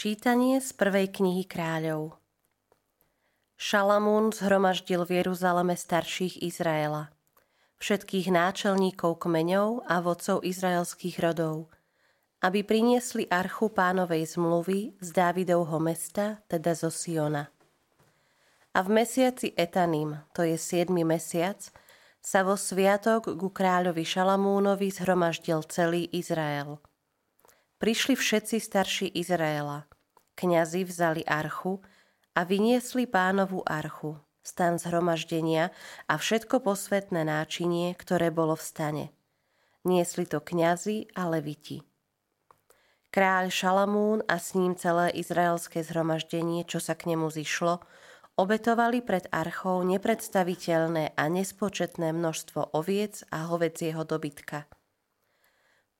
Čítanie z prvej knihy kráľov Šalamún zhromaždil v Jeruzaleme starších Izraela, všetkých náčelníkov kmeňov a vodcov izraelských rodov, aby priniesli archu pánovej zmluvy z Dávidovho mesta, teda zo Siona. A v mesiaci Etanim, to je 7. mesiac, sa vo sviatok ku kráľovi Šalamúnovi zhromaždil celý Izrael – Prišli všetci starší Izraela. Kňazi vzali archu a vyniesli pánovú archu, stan zhromaždenia a všetko posvetné náčinie, ktoré bolo v stane. Niesli to kňazi a leviti. Kráľ Šalamún a s ním celé izraelské zhromaždenie, čo sa k nemu zišlo, obetovali pred archou nepredstaviteľné a nespočetné množstvo oviec a hovedzieho dobytka –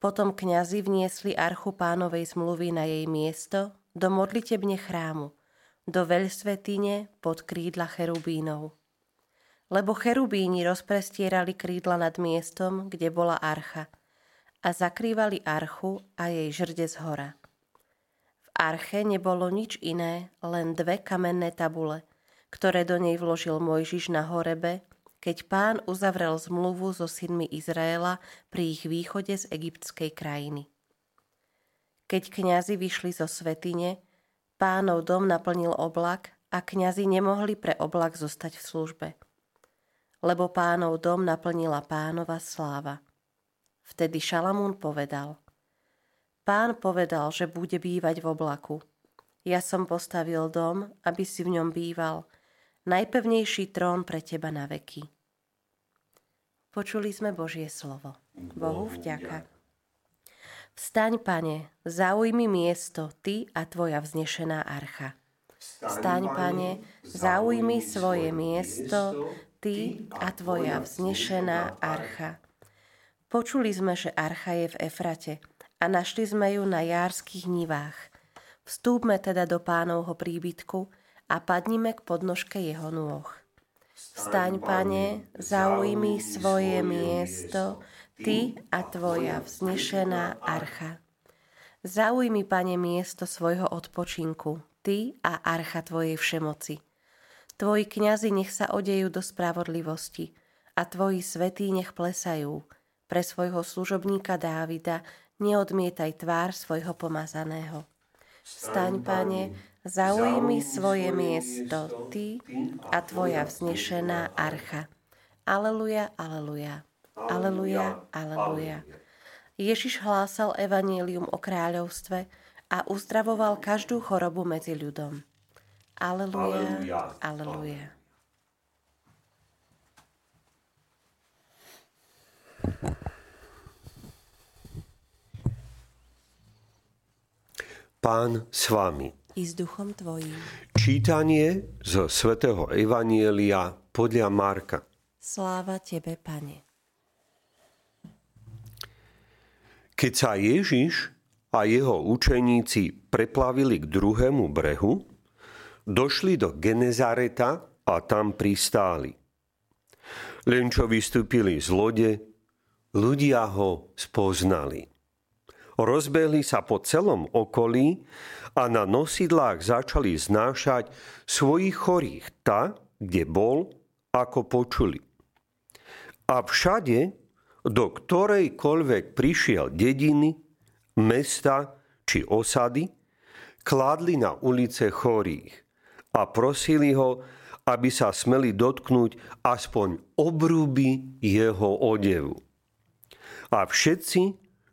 potom kňazi vniesli archu pánovej zmluvy na jej miesto do modlitebne chrámu, do veľsvetine pod krídla cherubínov. Lebo cherubíni rozprestierali krídla nad miestom, kde bola archa a zakrývali archu a jej žrde z hora. V arche nebolo nič iné, len dve kamenné tabule, ktoré do nej vložil Mojžiš na horebe keď pán uzavrel zmluvu so synmi Izraela pri ich východe z egyptskej krajiny. Keď kňazi vyšli zo svetine, pánov dom naplnil oblak a kňazi nemohli pre oblak zostať v službe. Lebo pánov dom naplnila pánova sláva. Vtedy Šalamún povedal, Pán povedal, že bude bývať v oblaku. Ja som postavil dom, aby si v ňom býval – najpevnejší trón pre teba na veky. Počuli sme Božie slovo. Bohu vďaka. Vstaň, pane, zaujmi miesto, ty a tvoja vznešená archa. Vstaň, pane, zaujmi svoje miesto, ty a tvoja vznešená archa. Počuli sme, že archa je v Efrate a našli sme ju na járských nivách. Vstúpme teda do pánovho príbytku a padnime k podnožke jeho nôh. Vstaň, pane, zaujmi svoje miesto, ty a tvoja vznešená archa. Zaujmi, pane, miesto svojho odpočinku, ty a archa tvojej všemoci. Tvoji kňazi nech sa odejú do spravodlivosti a tvoji svetí nech plesajú. Pre svojho služobníka Dávida neodmietaj tvár svojho pomazaného. Staň, pane, zaujmi svoje miesto, ty a tvoja vznešená archa. Aleluja, aleluja, aleluja, aleluja. Ježiš hlásal evanílium o kráľovstve a uzdravoval každú chorobu medzi ľudom. Aleluja, aleluja. Pán s vami. I s duchom tvojím. Čítanie zo svätého Evanielia podľa Marka. Sláva tebe, Pane. Keď sa Ježiš a jeho učeníci preplavili k druhému brehu, došli do Genezareta a tam pristáli. Len čo vystúpili z lode, ľudia ho spoznali rozbehli sa po celom okolí a na nosidlách začali znášať svojich chorých ta, kde bol, ako počuli. A všade, do ktorejkoľvek prišiel dediny, mesta či osady, kládli na ulice chorých a prosili ho, aby sa smeli dotknúť aspoň obrúby jeho odevu. A všetci,